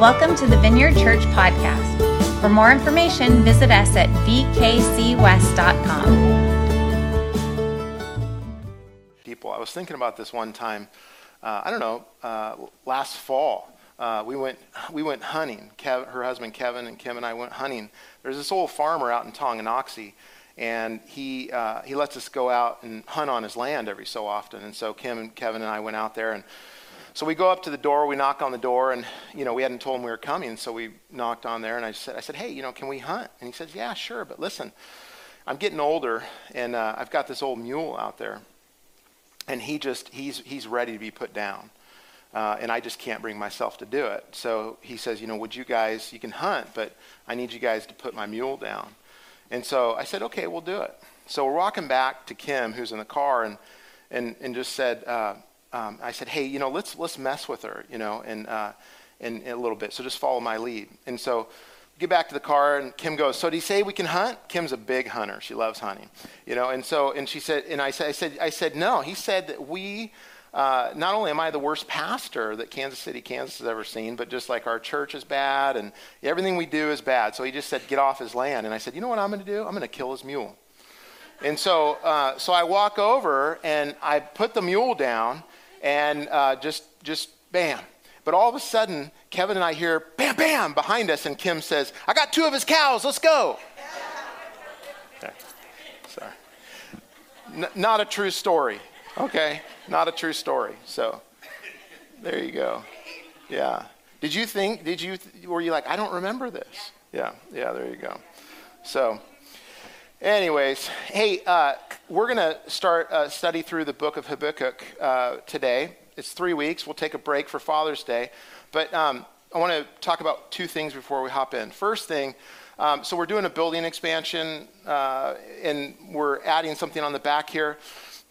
Welcome to the Vineyard Church Podcast. For more information, visit us at vkcwest.com. People, I was thinking about this one time. Uh, I don't know, uh, last fall. Uh, we went we went hunting. Kev, her husband Kevin and Kim and I went hunting. There's this old farmer out in Tonganoxie, and he uh, he lets us go out and hunt on his land every so often. And so Kim and Kevin and I went out there and so we go up to the door, we knock on the door, and you know we hadn't told him we were coming, so we knocked on there, and I said, I said, hey, you know, can we hunt? And he says, yeah, sure, but listen, I'm getting older, and uh, I've got this old mule out there, and he just he's he's ready to be put down, uh, and I just can't bring myself to do it. So he says, you know, would you guys? You can hunt, but I need you guys to put my mule down. And so I said, okay, we'll do it. So we're walking back to Kim, who's in the car, and and and just said. Uh, um, I said, hey, you know, let's let's mess with her, you know, and uh, and, and a little bit. So just follow my lead. And so get back to the car and Kim goes, so do you say we can hunt? Kim's a big hunter. She loves hunting, you know. And so and she said, and I said, I said, I said no. He said that we. Uh, not only am I the worst pastor that Kansas City, Kansas has ever seen, but just like our church is bad and everything we do is bad. So he just said, get off his land. And I said, you know what I'm going to do? I'm going to kill his mule. And so, uh, so I walk over and I put the mule down and uh, just just bam. But all of a sudden, Kevin and I hear bam, bam behind us, and Kim says, "I got two of his cows. Let's go." Sorry. N- not a true story. Okay, not a true story. So there you go. Yeah. Did you think? Did you? Were you like, I don't remember this? Yeah. Yeah. There you go. So. Anyways, hey, uh, we're going to start a study through the book of Habakkuk uh, today. It's three weeks. We'll take a break for Father's Day. But um, I want to talk about two things before we hop in. First thing, um, so we're doing a building expansion, uh, and we're adding something on the back here.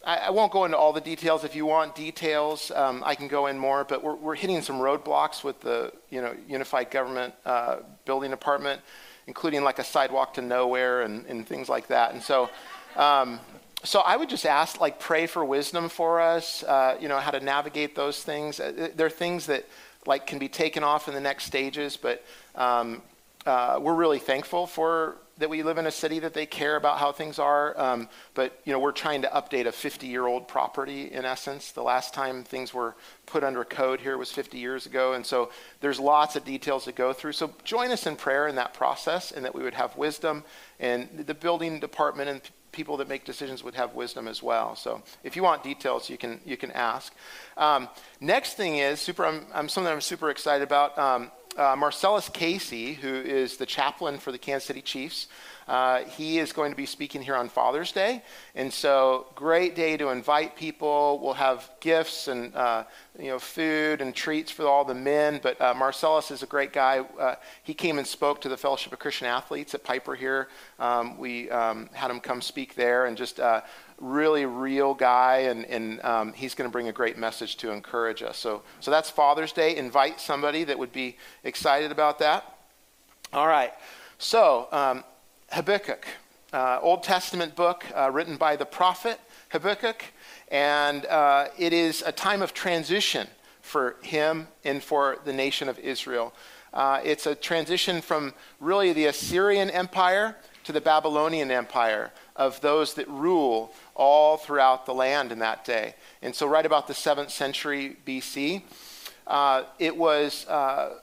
I, I, won't go into all the details. If you want details, um, I can go in more. But we're, we're hitting some roadblocks with the you know Unified Government uh, Building Department including like a sidewalk to nowhere and, and things like that. And so, um, so I would just ask, like, pray for wisdom for us. Uh, you know, how to navigate those things. Uh, there are things that like can be taken off in the next stages, but um, uh, we're really thankful for that we live in a city that they care about how things are. Um, but you know, we're trying to update a 50-year-old property in essence. The last time things were put under code here was 50 years ago, and so there's lots of details to go through. So join us in prayer in that process, and that we would have wisdom, and the building department and people that make decisions would have wisdom as well. So if you want details, you can you can ask. Um, next thing is super. I'm, I'm, something I'm super excited about. Um, uh, Marcellus Casey, who is the chaplain for the Kansas City Chiefs, uh, he is going to be speaking here on Father's Day. And so, great day to invite people. We'll have gifts and uh, you know food and treats for all the men. But uh, Marcellus is a great guy. Uh, he came and spoke to the Fellowship of Christian Athletes at Piper here. Um, we um, had him come speak there, and just uh, really real guy, and, and um, he's going to bring a great message to encourage us. So, so that's Father's Day. Invite somebody that would be excited about that. All right. So, um, Habakkuk, uh, Old Testament book uh, written by the prophet Habakkuk, and uh, it is a time of transition for him and for the nation of Israel. Uh, it's a transition from really the Assyrian Empire to the Babylonian Empire of those that rule all throughout the land in that day. And so, right about the 7th century BC, uh, it was uh,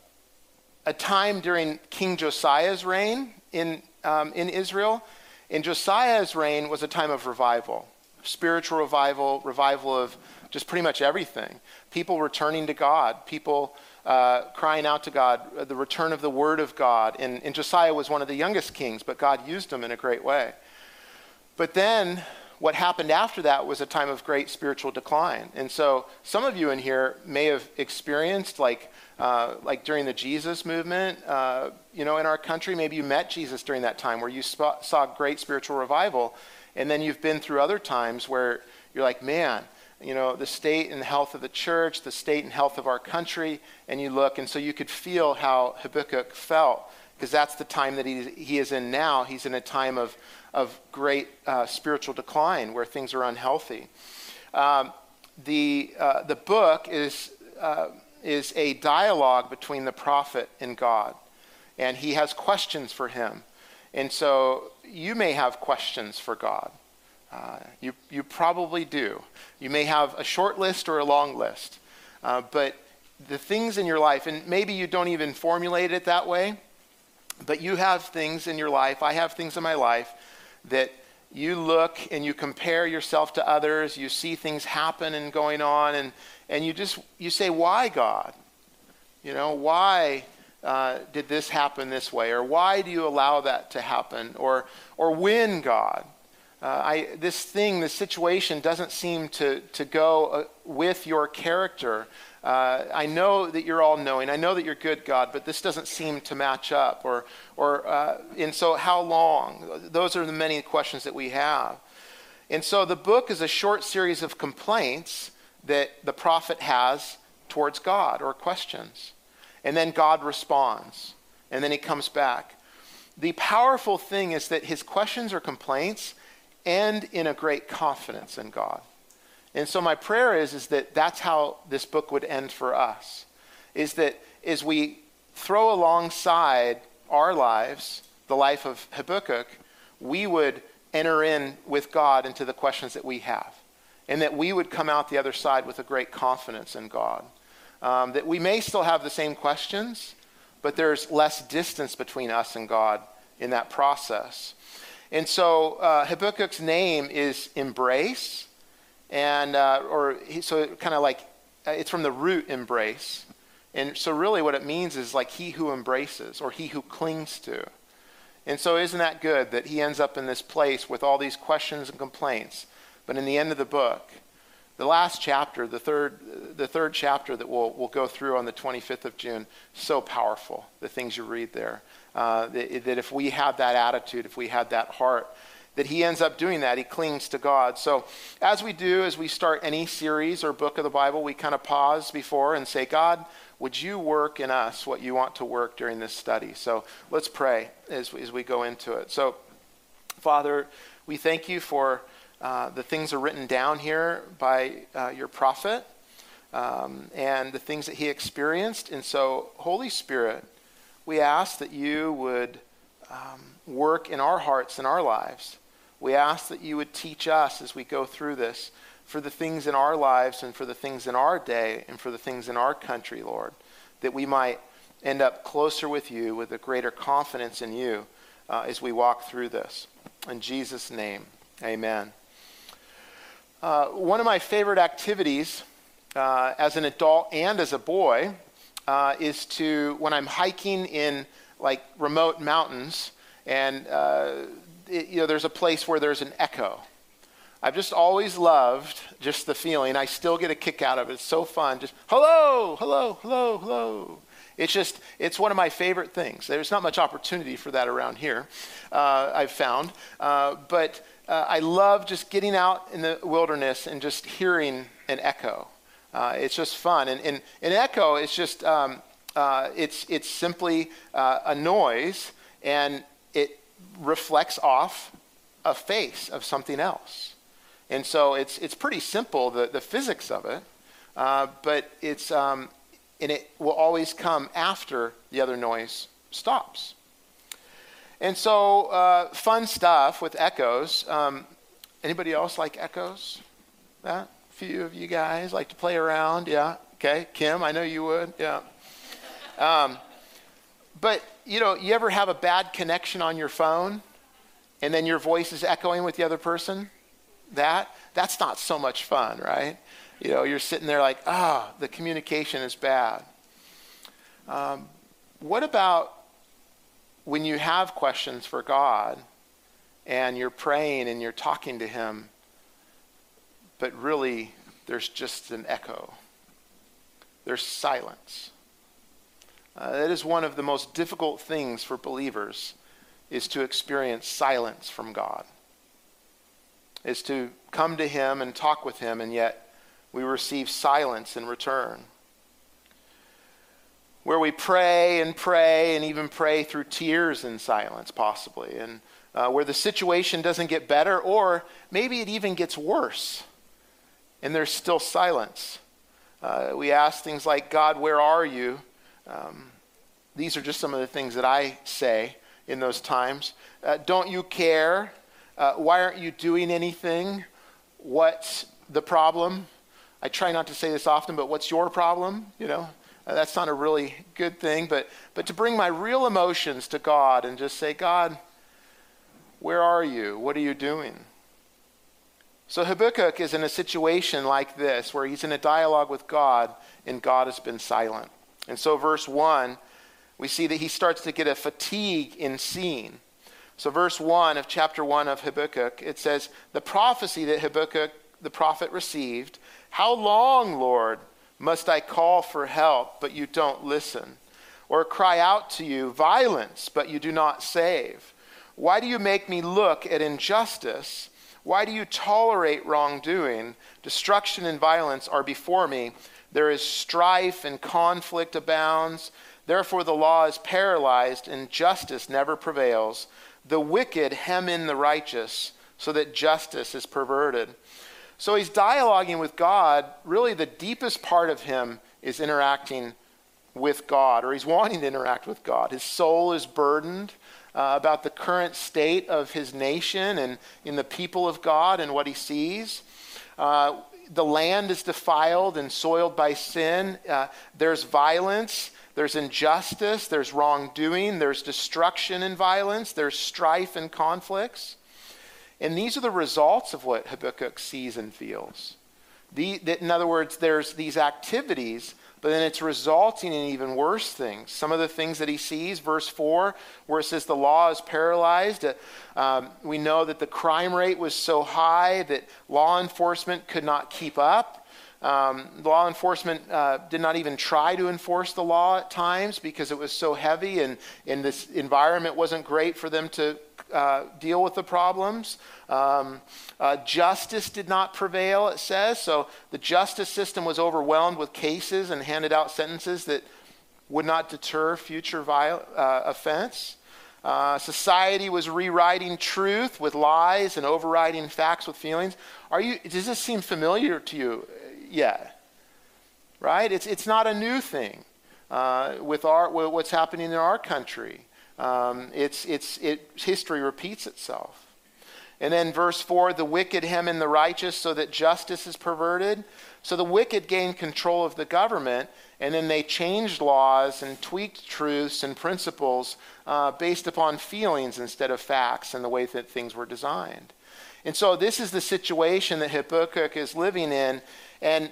a time during King Josiah's reign in um, in Israel. In Josiah's reign was a time of revival, spiritual revival, revival of just pretty much everything. People returning to God, people uh, crying out to God, uh, the return of the Word of God. And, and Josiah was one of the youngest kings, but God used him in a great way. But then what happened after that was a time of great spiritual decline. And so some of you in here may have experienced like uh, like during the Jesus movement, uh, you know, in our country, maybe you met Jesus during that time where you saw, saw great spiritual revival, and then you've been through other times where you're like, man, you know, the state and health of the church, the state and health of our country, and you look, and so you could feel how Habakkuk felt, because that's the time that he, he is in now. He's in a time of, of great uh, spiritual decline where things are unhealthy. Um, the, uh, the book is uh, is a dialogue between the prophet and God. And he has questions for him. And so you may have questions for God. Uh, you, you probably do. You may have a short list or a long list. Uh, but the things in your life, and maybe you don't even formulate it that way, but you have things in your life, I have things in my life that you look and you compare yourself to others, you see things happen and going on, and, and you just you say, Why God? You know, why uh, did this happen this way? Or why do you allow that to happen? Or or when God? Uh, I, this thing, this situation doesn't seem to, to go uh, with your character. Uh, I know that you're all knowing. I know that you're good, God, but this doesn't seem to match up. Or, or uh, and so, how long? Those are the many questions that we have. And so, the book is a short series of complaints that the prophet has towards God or questions. And then God responds, and then he comes back. The powerful thing is that his questions or complaints end in a great confidence in God. And so my prayer is, is that that's how this book would end for us. Is that as we throw alongside our lives, the life of Habakkuk, we would enter in with God into the questions that we have. And that we would come out the other side with a great confidence in God. Um, that we may still have the same questions, but there's less distance between us and God in that process. And so uh, Habakkuk's name is embrace, and uh, or he, so kind of like uh, it's from the root embrace, and so really what it means is like he who embraces or he who clings to. And so isn't that good that he ends up in this place with all these questions and complaints, but in the end of the book, the last chapter, the third, the third chapter that we'll, we'll go through on the 25th of June, so powerful, the things you read there. Uh, that, that if we have that attitude, if we had that heart, that he ends up doing that. He clings to God. So, as we do, as we start any series or book of the Bible, we kind of pause before and say, God, would you work in us what you want to work during this study? So, let's pray as, as we go into it. So, Father, we thank you for uh, the things are written down here by uh, your prophet um, and the things that he experienced. And so, Holy Spirit, we ask that you would um, work in our hearts and our lives. We ask that you would teach us as we go through this for the things in our lives and for the things in our day and for the things in our country, Lord, that we might end up closer with you with a greater confidence in you uh, as we walk through this. In Jesus' name, amen. Uh, one of my favorite activities uh, as an adult and as a boy uh, is to, when I'm hiking in like remote mountains, and uh, it, you know, there's a place where there's an echo. I've just always loved just the feeling. I still get a kick out of it. It's so fun. Just hello, hello, hello, hello. It's just, it's one of my favorite things. There's not much opportunity for that around here, uh, I've found. Uh, but uh, I love just getting out in the wilderness and just hearing an echo. Uh, it's just fun. And, and an echo is just, um, uh, it's, it's simply uh, a noise and it reflects off a face of something else. And so it's, it's pretty simple, the, the physics of it, uh, but it's, um, and it will always come after the other noise stops. And so, uh, fun stuff with echoes. Um, anybody else like echoes? That? few of you guys like to play around. Yeah. Okay. Kim, I know you would. Yeah. Um, but, you know, you ever have a bad connection on your phone and then your voice is echoing with the other person? That? That's not so much fun, right? You know, you're sitting there like, ah, oh, the communication is bad. Um, what about when you have questions for God and you're praying and you're talking to Him but really there's just an echo. There's silence. Uh, that is one of the most difficult things for believers is to experience silence from God. Is to come to him and talk with him and yet we receive silence in return. Where we pray and pray and even pray through tears in silence, possibly, and uh, where the situation doesn't get better, or maybe it even gets worse and there's still silence. Uh, we ask things like, God, where are you? Um, these are just some of the things that I say in those times. Uh, don't you care? Uh, why aren't you doing anything? What's the problem? I try not to say this often, but what's your problem? You know, uh, that's not a really good thing. But, but to bring my real emotions to God and just say, God, where are you? What are you doing? So Habakkuk is in a situation like this where he's in a dialogue with God and God has been silent. And so, verse 1, we see that he starts to get a fatigue in seeing. So, verse 1 of chapter 1 of Habakkuk, it says, The prophecy that Habakkuk the prophet received How long, Lord, must I call for help, but you don't listen? Or cry out to you, violence, but you do not save? Why do you make me look at injustice? Why do you tolerate wrongdoing? Destruction and violence are before me. There is strife and conflict abounds. Therefore, the law is paralyzed and justice never prevails. The wicked hem in the righteous so that justice is perverted. So he's dialoguing with God. Really, the deepest part of him is interacting with God, or he's wanting to interact with God. His soul is burdened uh, about the current state of his nation and in the people of God and what he sees. Uh, the land is defiled and soiled by sin. Uh, there's violence, there's injustice, there's wrongdoing, there's destruction and violence, there's strife and conflicts. And these are the results of what Habakkuk sees and feels. The, in other words, there's these activities but then it's resulting in even worse things. Some of the things that he sees, verse 4, where it says the law is paralyzed, uh, um, we know that the crime rate was so high that law enforcement could not keep up. Um, law enforcement uh, did not even try to enforce the law at times because it was so heavy and, and this environment wasn't great for them to uh, deal with the problems. Um, uh, justice did not prevail, it says. So the justice system was overwhelmed with cases and handed out sentences that would not deter future viol- uh, offense. Uh, society was rewriting truth with lies and overriding facts with feelings. Are you, does this seem familiar to you yet? Right? It's, it's not a new thing uh, with, our, with what's happening in our country. Um, it's, it's, it, history repeats itself. And then verse 4 the wicked hem in the righteous so that justice is perverted. So the wicked gained control of the government, and then they changed laws and tweaked truths and principles uh, based upon feelings instead of facts and the way that things were designed. And so this is the situation that Habakkuk is living in, and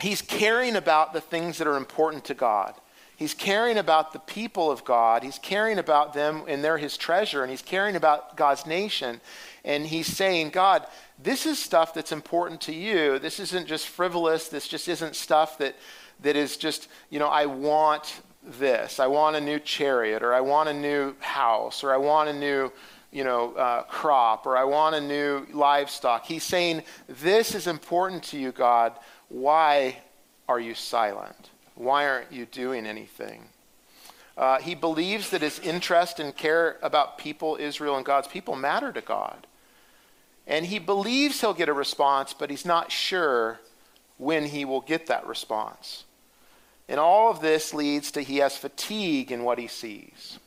he's caring about the things that are important to God. He's caring about the people of God. He's caring about them and they're his treasure. And he's caring about God's nation. And he's saying, God, this is stuff that's important to you. This isn't just frivolous. This just isn't stuff that, that is just, you know, I want this. I want a new chariot, or I want a new house, or I want a new, you know, uh, crop, or I want a new livestock. He's saying, This is important to you, God. Why are you silent? Why aren't you doing anything? Uh, he believes that his interest and care about people, Israel and God's people, matter to God. And he believes he'll get a response, but he's not sure when he will get that response. And all of this leads to he has fatigue in what he sees.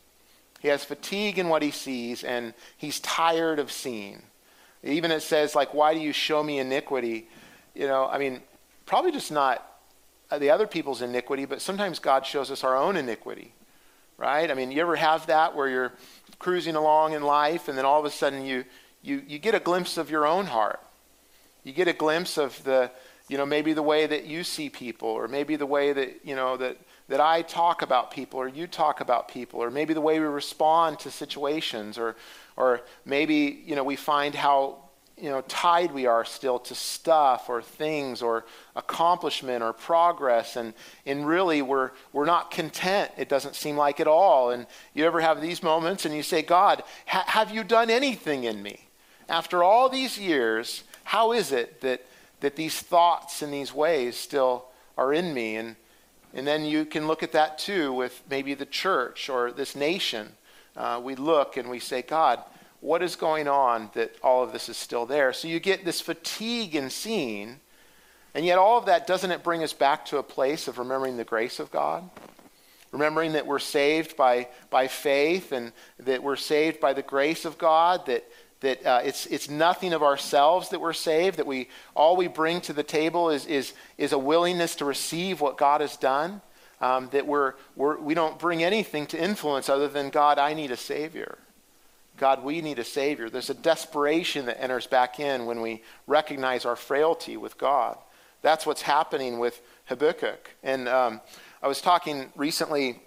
He has fatigue in what he sees, and he's tired of seeing. Even it says, like, why do you show me iniquity? You know, I mean, probably just not Uh, the other people's iniquity, but sometimes God shows us our own iniquity, right? I mean, you ever have that where you're cruising along in life and then all of a sudden you, you, you get a glimpse of your own heart. You get a glimpse of the, you know, maybe the way that you see people or maybe the way that, you know, that, that I talk about people or you talk about people or maybe the way we respond to situations or, or maybe, you know, we find how you know, tied we are still to stuff or things or accomplishment or progress. And, and really, we're, we're not content, it doesn't seem like at all. And you ever have these moments and you say, God, ha- have you done anything in me? After all these years, how is it that, that these thoughts and these ways still are in me? And, and then you can look at that too with maybe the church or this nation. Uh, we look and we say, God, what is going on that all of this is still there. So you get this fatigue in seeing, And yet, all of that doesn't it bring us back to a place of remembering the grace of God? Remembering that we're saved by, by faith and that we're saved by the grace of God, that, that uh, it's, it's nothing of ourselves that we're saved, that we, all we bring to the table is, is, is a willingness to receive what God has done, um, that we're, we're, we don't bring anything to influence other than God, I need a Savior. God, we need a Savior. There's a desperation that enters back in when we recognize our frailty with God. That's what's happening with Habakkuk. And um, I was talking recently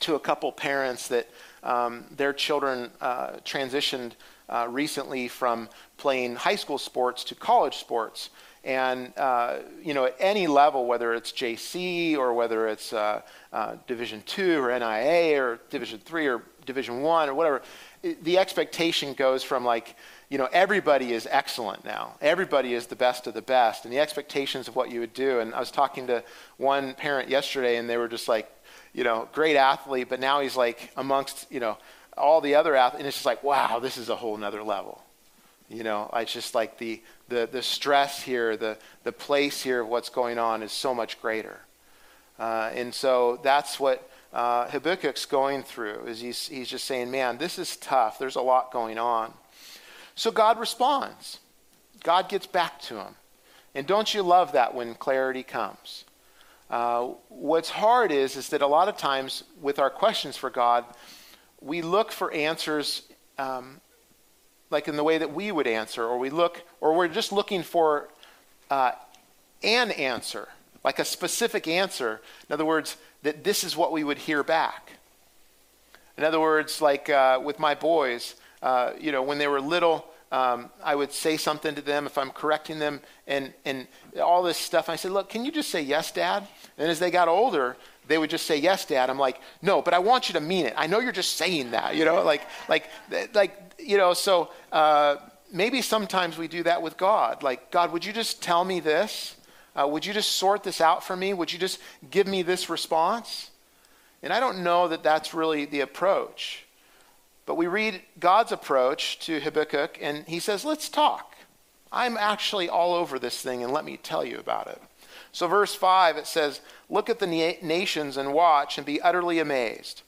to a couple parents that um, their children uh, transitioned uh, recently from playing high school sports to college sports. And, uh, you know, at any level, whether it's JC or whether it's uh, uh, Division two or NAIA or Division three or Division one or whatever, the expectation goes from like, you know, everybody is excellent now. Everybody is the best of the best, and the expectations of what you would do. And I was talking to one parent yesterday, and they were just like, you know, great athlete, but now he's like amongst, you know, all the other athletes, and it's just like, wow, this is a whole nother level. You know, it's just like the, the, the stress here, the, the place here of what's going on is so much greater. Uh, and so that's what uh, Habakkuk's going through, is he's, he's just saying, man, this is tough. There's a lot going on. So God responds. God gets back to him. And don't you love that when clarity comes? Uh, what's hard is, is that a lot of times with our questions for God, we look for answers um, like in the way that we would answer, or we look, or we're just looking for uh, an answer, like a specific answer. In other words, that this is what we would hear back. In other words, like uh, with my boys, uh, you know, when they were little, um, I would say something to them if I'm correcting them and, and all this stuff. I said, Look, can you just say yes, Dad? And as they got older, they would just say yes, Dad. I'm like, No, but I want you to mean it. I know you're just saying that, you know, like, like, like, you know, so uh, maybe sometimes we do that with God. Like, God, would you just tell me this? Uh, would you just sort this out for me? Would you just give me this response? And I don't know that that's really the approach. But we read God's approach to Habakkuk, and he says, Let's talk. I'm actually all over this thing, and let me tell you about it. So, verse 5, it says, Look at the na- nations and watch and be utterly amazed.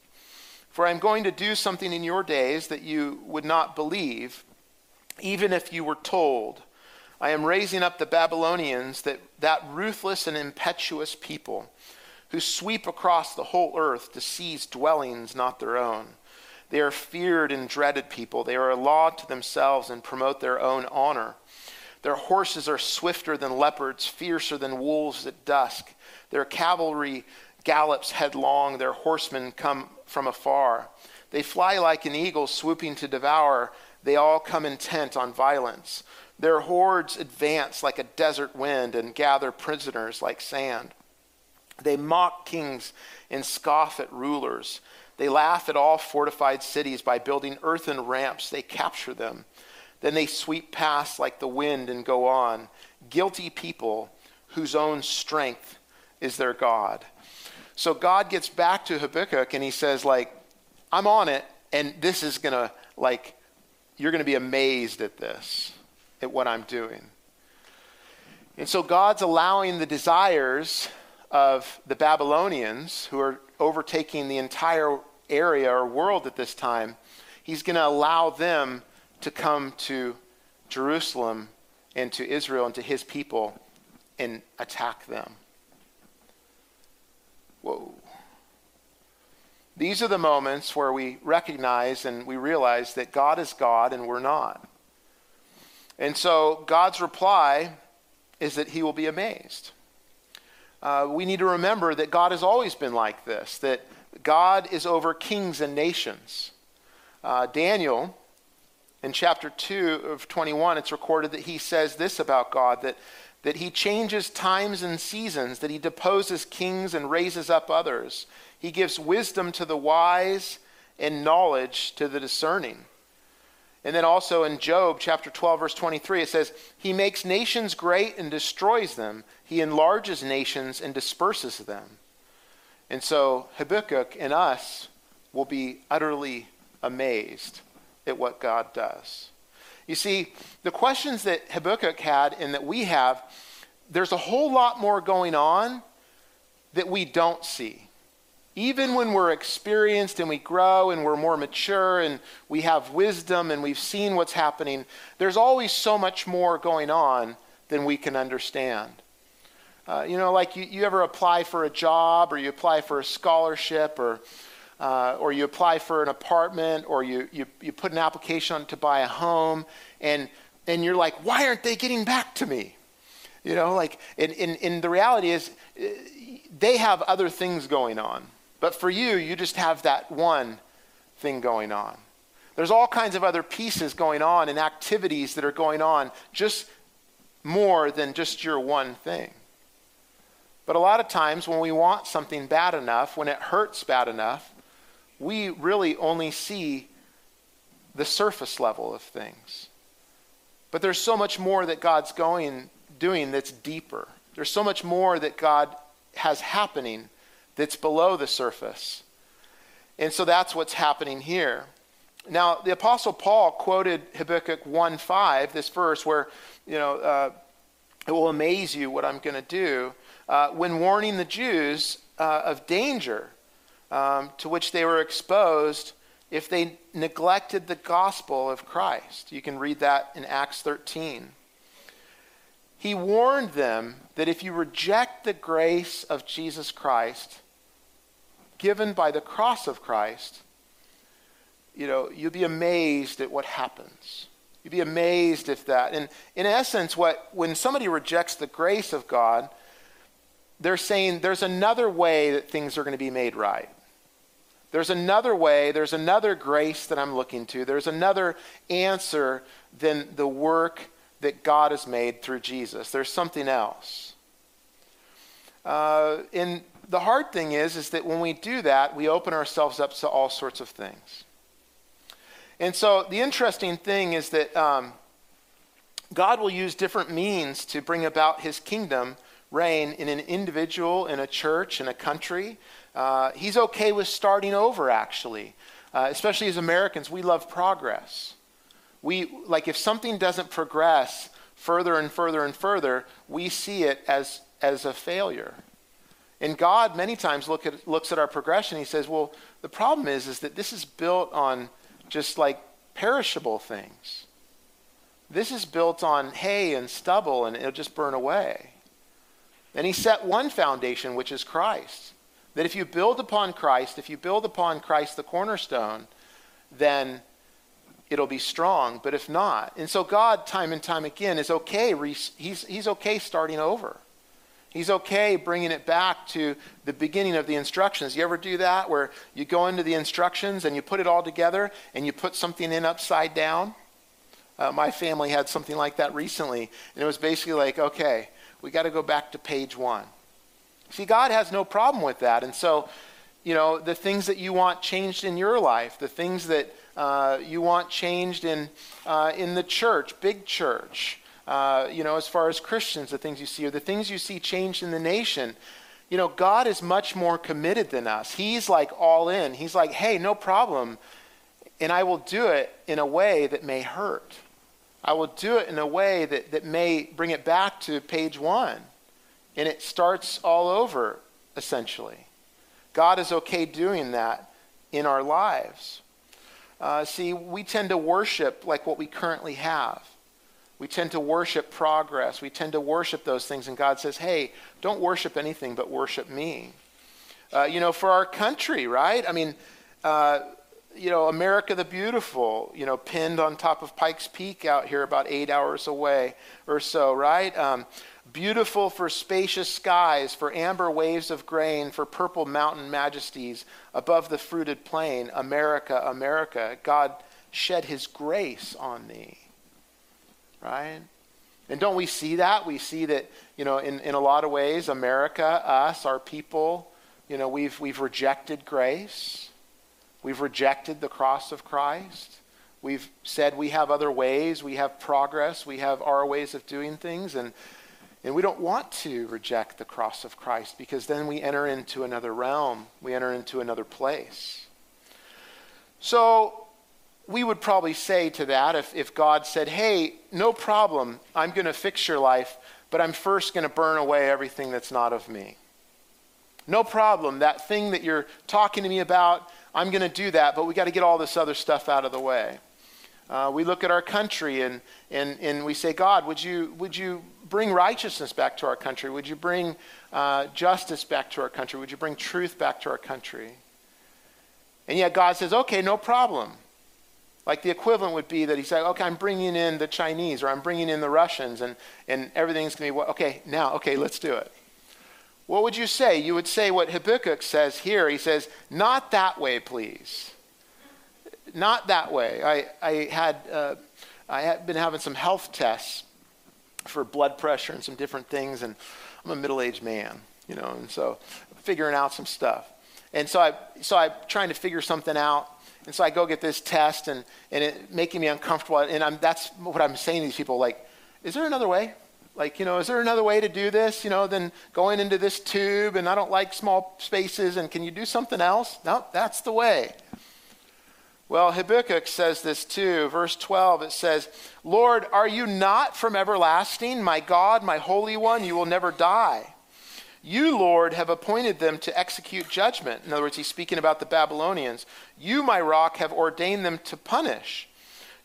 For I'm going to do something in your days that you would not believe, even if you were told. I am raising up the Babylonians, that, that ruthless and impetuous people who sweep across the whole earth to seize dwellings not their own. They are feared and dreaded people. They are a law to themselves and promote their own honor. Their horses are swifter than leopards, fiercer than wolves at dusk. Their cavalry gallops headlong. Their horsemen come from afar. They fly like an eagle swooping to devour. They all come intent on violence. Their hordes advance like a desert wind and gather prisoners like sand. They mock kings and scoff at rulers. They laugh at all fortified cities by building earthen ramps. They capture them. Then they sweep past like the wind and go on. Guilty people whose own strength is their God. So God gets back to Habakkuk and he says, like, I'm on it, and this is to, like, you're to be amazed at this, at what I'm doing. And so God's allowing the desires of the Babylonians, who are overtaking the entire area or world at this time, he's going to allow them to come to Jerusalem and to Israel and to his people and attack them. Whoa. These are the moments where we recognize and we realize that God is God and we're not. And so God's reply is that he will be amazed. Uh, we need to remember that God has always been like this, that God is over kings and nations. Uh, Daniel, in chapter 2 of 21, it's recorded that he says this about God that, that he changes times and seasons, that he deposes kings and raises up others. He gives wisdom to the wise and knowledge to the discerning. And then also in Job chapter 12, verse 23, it says, He makes nations great and destroys them, He enlarges nations and disperses them. And so Habakkuk and us will be utterly amazed at what God does. You see, the questions that Habakkuk had and that we have, there's a whole lot more going on that we don't see. Even when we're experienced and we grow and we're more mature and we have wisdom and we've seen what's happening, there's always so much more going on than we can understand. Uh, you know, like you, you ever apply for a job or you apply for a scholarship or, uh, or you apply for an apartment or you, you, you put an application on to buy a home and, and you're like, why aren't they getting back to me? You know, like, and, and, and the reality is uh, they have other things going on. But for you, you just have that one thing going on. There's all kinds of other pieces going on and activities that are going on, just more than just your one thing. But a lot of times when we want something bad enough, when it hurts bad enough, we really only see the surface level of things. But there's so much more that God's going doing that's deeper. There's so much more that God has happening that's below the surface. And so that's what's happening here. Now, the Apostle Paul quoted Habakkuk 1:5, this verse where, you know, uh, it will amaze you what I'm going to do uh, when warning the Jews uh, of danger um, to which they were exposed if they neglected the gospel of Christ. You can read that in Acts 13. He warned them that if you reject the grace of Jesus Christ, given by the cross of Christ, you know, you'll be amazed at what happens. You'd be amazed if that. And in essence, what when somebody rejects the grace of God, they're saying there's another way that things are going to be made right. There's another way, there's another grace that I'm looking to. There's another answer than the work that God has made through Jesus. There's something else. Uh, the hard thing is, is that when we do that, we open ourselves up to all sorts of things. And so the interesting thing is that um, God will use different means to bring about his kingdom reign in an individual, in a church, in a country. Uh, he's okay with starting over, actually. Uh, especially as Americans, we love progress. We, like, if something doesn't progress further and further and further, we see it as, as a failure. And God many times look at, looks at our progression. He says, well, the problem is, is that this is built on just like perishable things. This is built on hay and stubble, and it'll just burn away. And he set one foundation, which is Christ. That if you build upon Christ, if you build upon Christ the cornerstone, then it'll be strong. But if not, and so God, time and time again, is okay. He's, he's okay starting over. He's okay bringing it back to the beginning of the instructions. You ever do that where you go into the instructions and you put it all together and you put something in upside down? Uh, my family had something like that recently. And it was basically like, okay, we got to go back to page one. See, God has no problem with that. And so, you know, the things that you want changed in your life, the things that uh, you want changed in, uh, in the church, big church, uh, you know, as far as Christians, the things you see, or the things you see changed in the nation. You know, God is much more committed than us. He's like all in. He's like, hey, no problem. And I will do it in a way that may hurt. I will do it in a way that, that may bring it back to page one. And it starts all over, essentially. God is okay doing that in our lives. Uh, see, we tend to worship like what we currently have. We tend to worship progress. We tend to worship those things. And God says, hey, don't worship anything but worship me. Uh, you know, for our country, right? I mean, uh, you know, America the Beautiful, you know, pinned on top of Pikes Peak out here about eight hours away or so, right? Um, beautiful for spacious skies, for amber waves of grain, for purple mountain majesties above the fruited plain. America, America, God shed his grace on thee right? And don't we see that? We see that, you know, in, in a lot of ways, America, us, our people, you know, we've, we've rejected grace. We've rejected the cross of Christ. We've said we have other ways, we have progress, we have our ways of doing things, and, and we don't want to reject the cross of Christ because then we enter into another realm, we enter into another place. So, we would probably say to that if, if God said, hey, no problem, I'm going to fix your life, but I'm first going to burn away everything that's not of me. No problem. That thing that you're talking to me about, I'm going to do that, but we got to get all this other stuff out of the way. Uh, we look at our country and, and, and we say, God, would you, would you bring righteousness back to our country? Would you bring uh, justice back to our country? Would you bring truth back to our country? And yet God says, okay, no problem. Like the equivalent would be that he said, okay, I'm bringing in the Chinese or I'm bringing in the Russians and, and everything's going to be, okay, now, okay, let's do it. What would you say? You would say what Habakkuk says here. He says, not that way, please not that way. I, I, had, uh, I had been having some health tests for blood pressure and some different things, and I'm a middle aged man, you know, and so figuring out some stuff. And so, I, so I'm trying to figure something out. And so I go get this test, and, and it making me uncomfortable. And I'm, that's what I'm saying to these people like, is there another way? Like, you know, is there another way to do this, you know, than going into this tube? And I don't like small spaces, and can you do something else? No, that's the way. Well, Habakkuk says this too. Verse 12, it says, Lord, are you not from everlasting? My God, my Holy One, you will never die. You, Lord, have appointed them to execute judgment. In other words, he's speaking about the Babylonians. You, my rock, have ordained them to punish.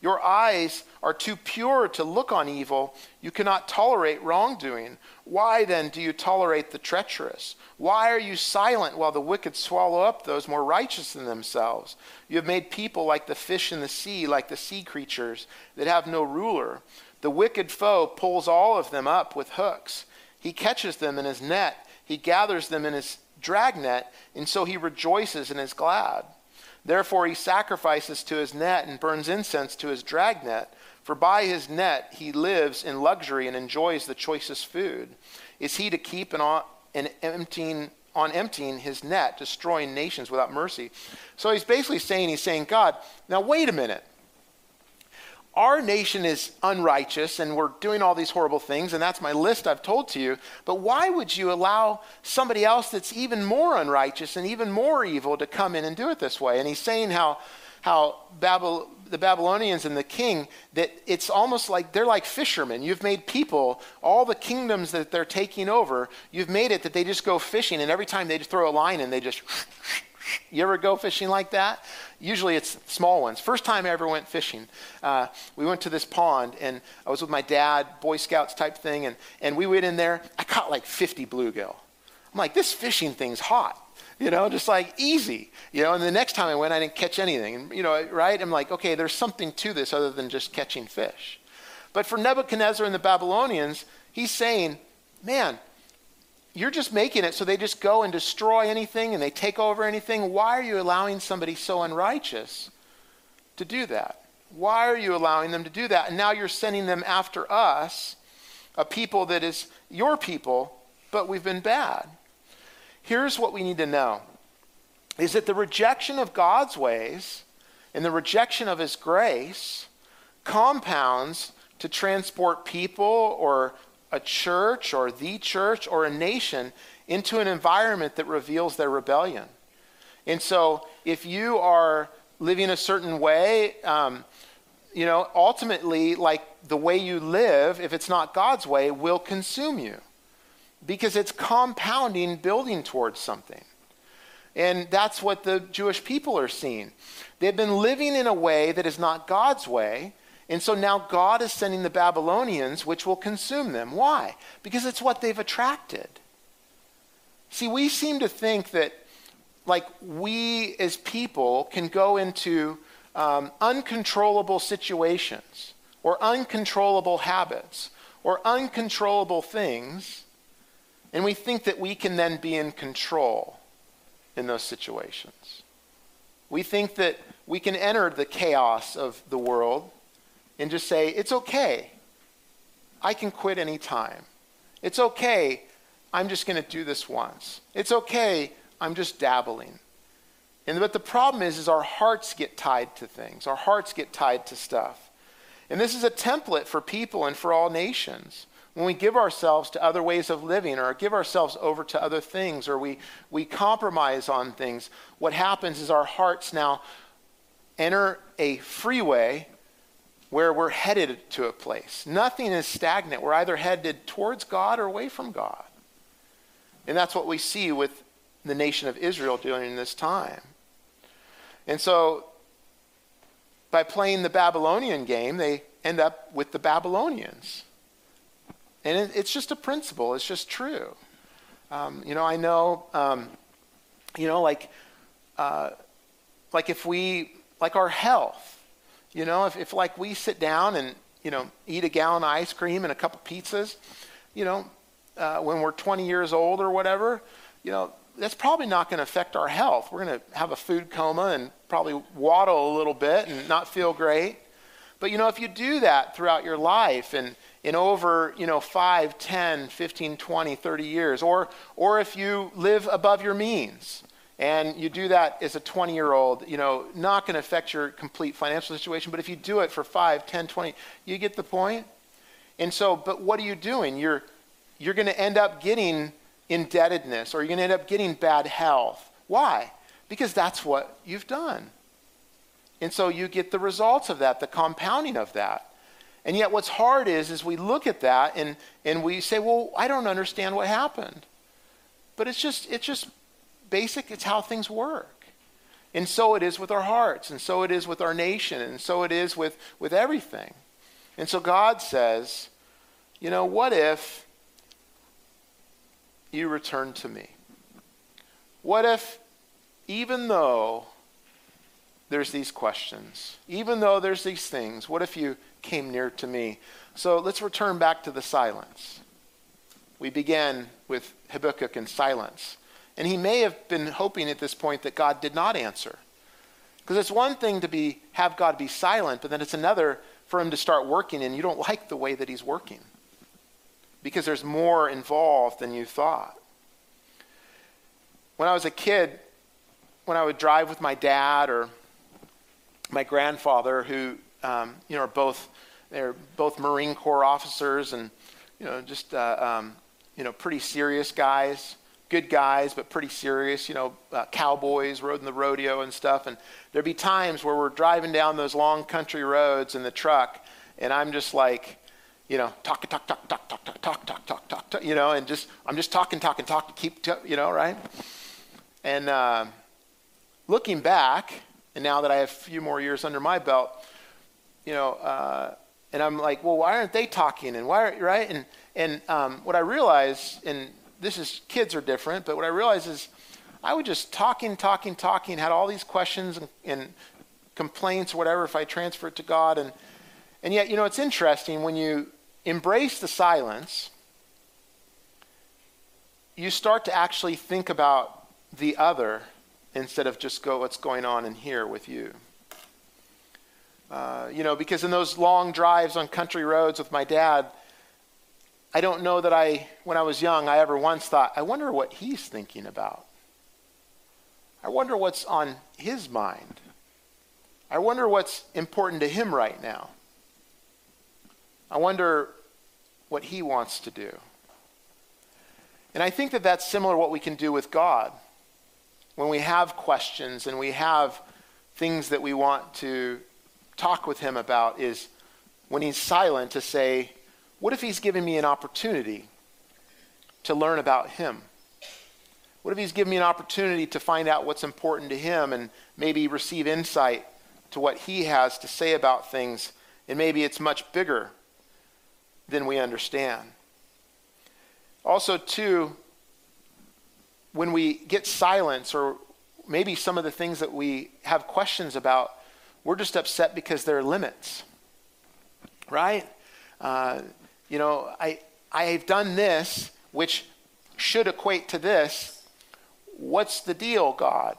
Your eyes are too pure to look on evil. You cannot tolerate wrongdoing. Why then do you tolerate the treacherous? Why are you silent while the wicked swallow up those more righteous than themselves? You have made people like the fish in the sea, like the sea creatures that have no ruler. The wicked foe pulls all of them up with hooks. He catches them in his net, he gathers them in his dragnet, and so he rejoices and is glad. Therefore, he sacrifices to his net and burns incense to his dragnet. For by his net he lives in luxury and enjoys the choicest food. Is he to keep an, an emptying, on emptying his net, destroying nations without mercy? So he's basically saying, he's saying, God, now wait a minute our nation is unrighteous and we're doing all these horrible things, and that's my list I've told to you. But why would you allow somebody else that's even more unrighteous and even more evil to come in and do it this way? And he's saying how, how the Babylonians and the king, that it's almost like they're like fishermen. You've made people, all the kingdoms that they're taking over, you've made it that they just go fishing, and every time they throw a line in, they just. You ever go fishing like that? Usually it's small ones. First time I ever went fishing, uh, we went to this pond, and I was with my dad, Boy Scouts type thing, and, and we went in there. I caught like 50 bluegill. I'm like, this fishing thing's hot, you know, just like easy, you know. And the next time I went, I didn't catch anything, and, you know, right? I'm like, okay, there's something to this other than just catching fish. But for Nebuchadnezzar and the Babylonians, he's saying, man, you're just making it so they just go and destroy anything and they take over anything. Why are you allowing somebody so unrighteous to do that? Why are you allowing them to do that? And now you're sending them after us, a people that is your people, but we've been bad. Here's what we need to know is that the rejection of God's ways and the rejection of his grace compounds to transport people or a church or the church or a nation into an environment that reveals their rebellion. And so if you are living a certain way, um, you know, ultimately, like the way you live, if it's not God's way, will consume you because it's compounding, building towards something. And that's what the Jewish people are seeing. They've been living in a way that is not God's way, and so now God is sending the Babylonians, which will consume them. Why? Because it's what they've attracted. See, we seem to think that, like, we as people can go into um, uncontrollable situations or uncontrollable habits or uncontrollable things, and we think that we can then be in control in those situations. We think that we can enter the chaos of the world and just say, it's okay. I can quit any time. It's okay. I'm just going to do this once. It's okay. I'm just dabbling. And but the problem is, is our hearts get tied to things. Our hearts get tied to stuff. And this is a template for people and for all nations. When we give ourselves to other ways of living or give ourselves over to other things or we, we compromise on things, what happens is our hearts now enter a freeway where we're headed to a place. Nothing is stagnant. We're either headed towards God or away from God. And that's what we see with the nation of Israel during this time. And so, by playing the Babylonian game, they end up with the Babylonians. And it's just a principle, it's just true. Um, you know, I know, um, you know, like, uh, like if we, like our health, you know, if, if like we sit down and, you know, eat a gallon of ice cream and a couple pizzas, you know, uh, when we're 20 years old or whatever, you know, that's probably not going to affect our health. We're going to have a food coma and probably waddle a little bit and not feel great. But you know, if you do that throughout your life and in over, you know, 5, 10, 15, 20, 30 years, or or if you live above your means and you do that as a 20-year-old, you know, not going to affect your complete financial situation, but if you do it for 5, 10, 20, you get the point? And so, but what are you doing? You're you're going to end up getting indebtedness or you're going to end up getting bad health. Why? Because that's what you've done. And so you get the results of that, the compounding of that. And yet what's hard is is we look at that and, and we say, well, I don't understand what happened. But it's just it's just basic, it's how things work. And so it is with our hearts, and so it is with our nation, and so it is with, with everything. And so God says, you know, what if you return to me? What if, even though there's these questions, even though there's these things, what if you came near to me? So let's return back to the silence. We began with Habakkuk in silence. And he may have been hoping at this point that God did not answer. Because it's one thing to be have God be silent, but then it's another for him to start working and you don't like the way that he's working because there's more involved than you thought. When I was a kid, when I would drive with my dad or my grandfather, who um, you know are both they're both Marine Corps officers and you know just uh, um, you know pretty serious guys, good guys but pretty serious. You know uh, cowboys, rode in the rodeo and stuff. And there'd be times where we're driving down those long country roads in the truck, and I'm just like you know, talk, talk, talk, talk, talk, talk, talk, talk, talk, talk, talk, you know, and just, I'm just talking, talking, talking, keep, t- you know, right? And uh, looking back, and now that I have a few more years under my belt, you know, uh, and I'm like, well, why aren't they talking? And why, are you right? And, and um, what I realize, and this is, kids are different, but what I realize is I would just talking, talking, talking, had all these questions and, and complaints or whatever if I transfer it to God. And, and yet, you know, it's interesting when you embrace the silence, you start to actually think about the other instead of just go what's going on in here with you. Uh, you know, because in those long drives on country roads with my dad, I don't know that I, when I was young, I ever once thought, I wonder what he's thinking about. I wonder what's on his mind. I wonder what's important to him right now. I wonder what he wants to do. And I think that that's similar what we can do with God. When we have questions and we have things that we want to talk with him about is when he's silent to say, what if he's giving me an opportunity to learn about him? What if he's giving me an opportunity to find out what's important to him and maybe receive insight to what he has to say about things? And maybe it's much bigger than we understand. Also, too, when we get silence or maybe some of the things that we have questions about, we're just upset because there are limits, right? Uh, you know, I, I've done this, which should equate to this. What's the deal, God?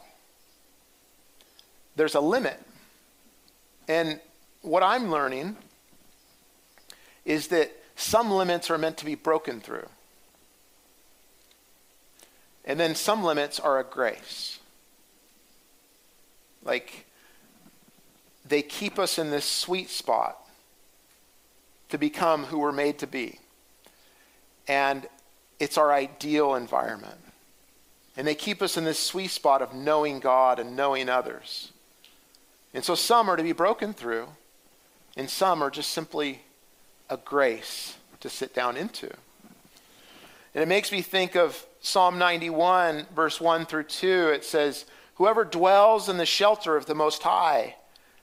There's a limit. And what I'm learning is that some limits are meant to be broken through. And then some limits are a grace. Like, they keep us in this sweet spot to become who we're made to be. And it's our ideal environment. And they keep us in this sweet spot of knowing God and knowing others. And so some are to be broken through and some are just simply a grace to sit down into. And it makes me think of Psalm 91, verse 1 through 2. It says, Whoever dwells in the shelter of the Most High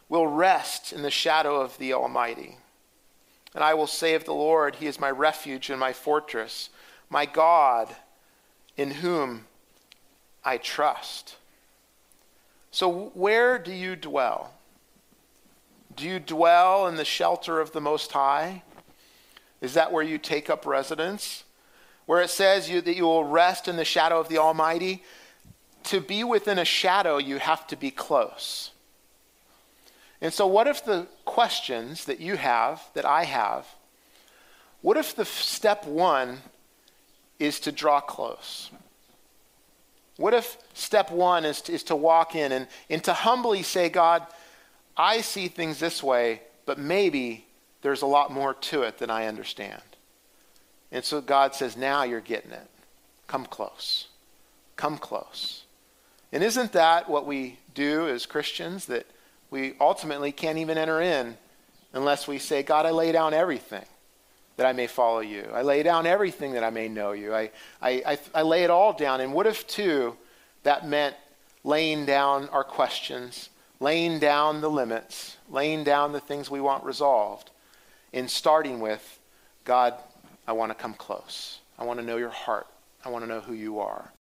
will rest in the shadow of the Almighty. And I will say of the Lord, He is my refuge and my fortress, my God, in whom I trust. So, where do you dwell? Do you dwell in the shelter of the Most High? Is that where you take up residence? Where it says you, that you will rest in the shadow of the Almighty? To be within a shadow, you have to be close. And so, what if the questions that you have, that I have, what if the step one is to draw close? What if step one is to, is to walk in and, and to humbly say, God, I see things this way, but maybe there's a lot more to it than I understand. And so God says, now you're getting it. Come close. Come close. And isn't that what we do as Christians? That we ultimately can't even enter in unless we say, God, I lay down everything that I may follow you. I lay down everything that I may know you. I, I, I, I lay it all down. And what if, too, that meant laying down our questions, laying down the limits, laying down the things we want resolved, and starting with, God, I want to come close. I want to know your heart. I want to know who you are.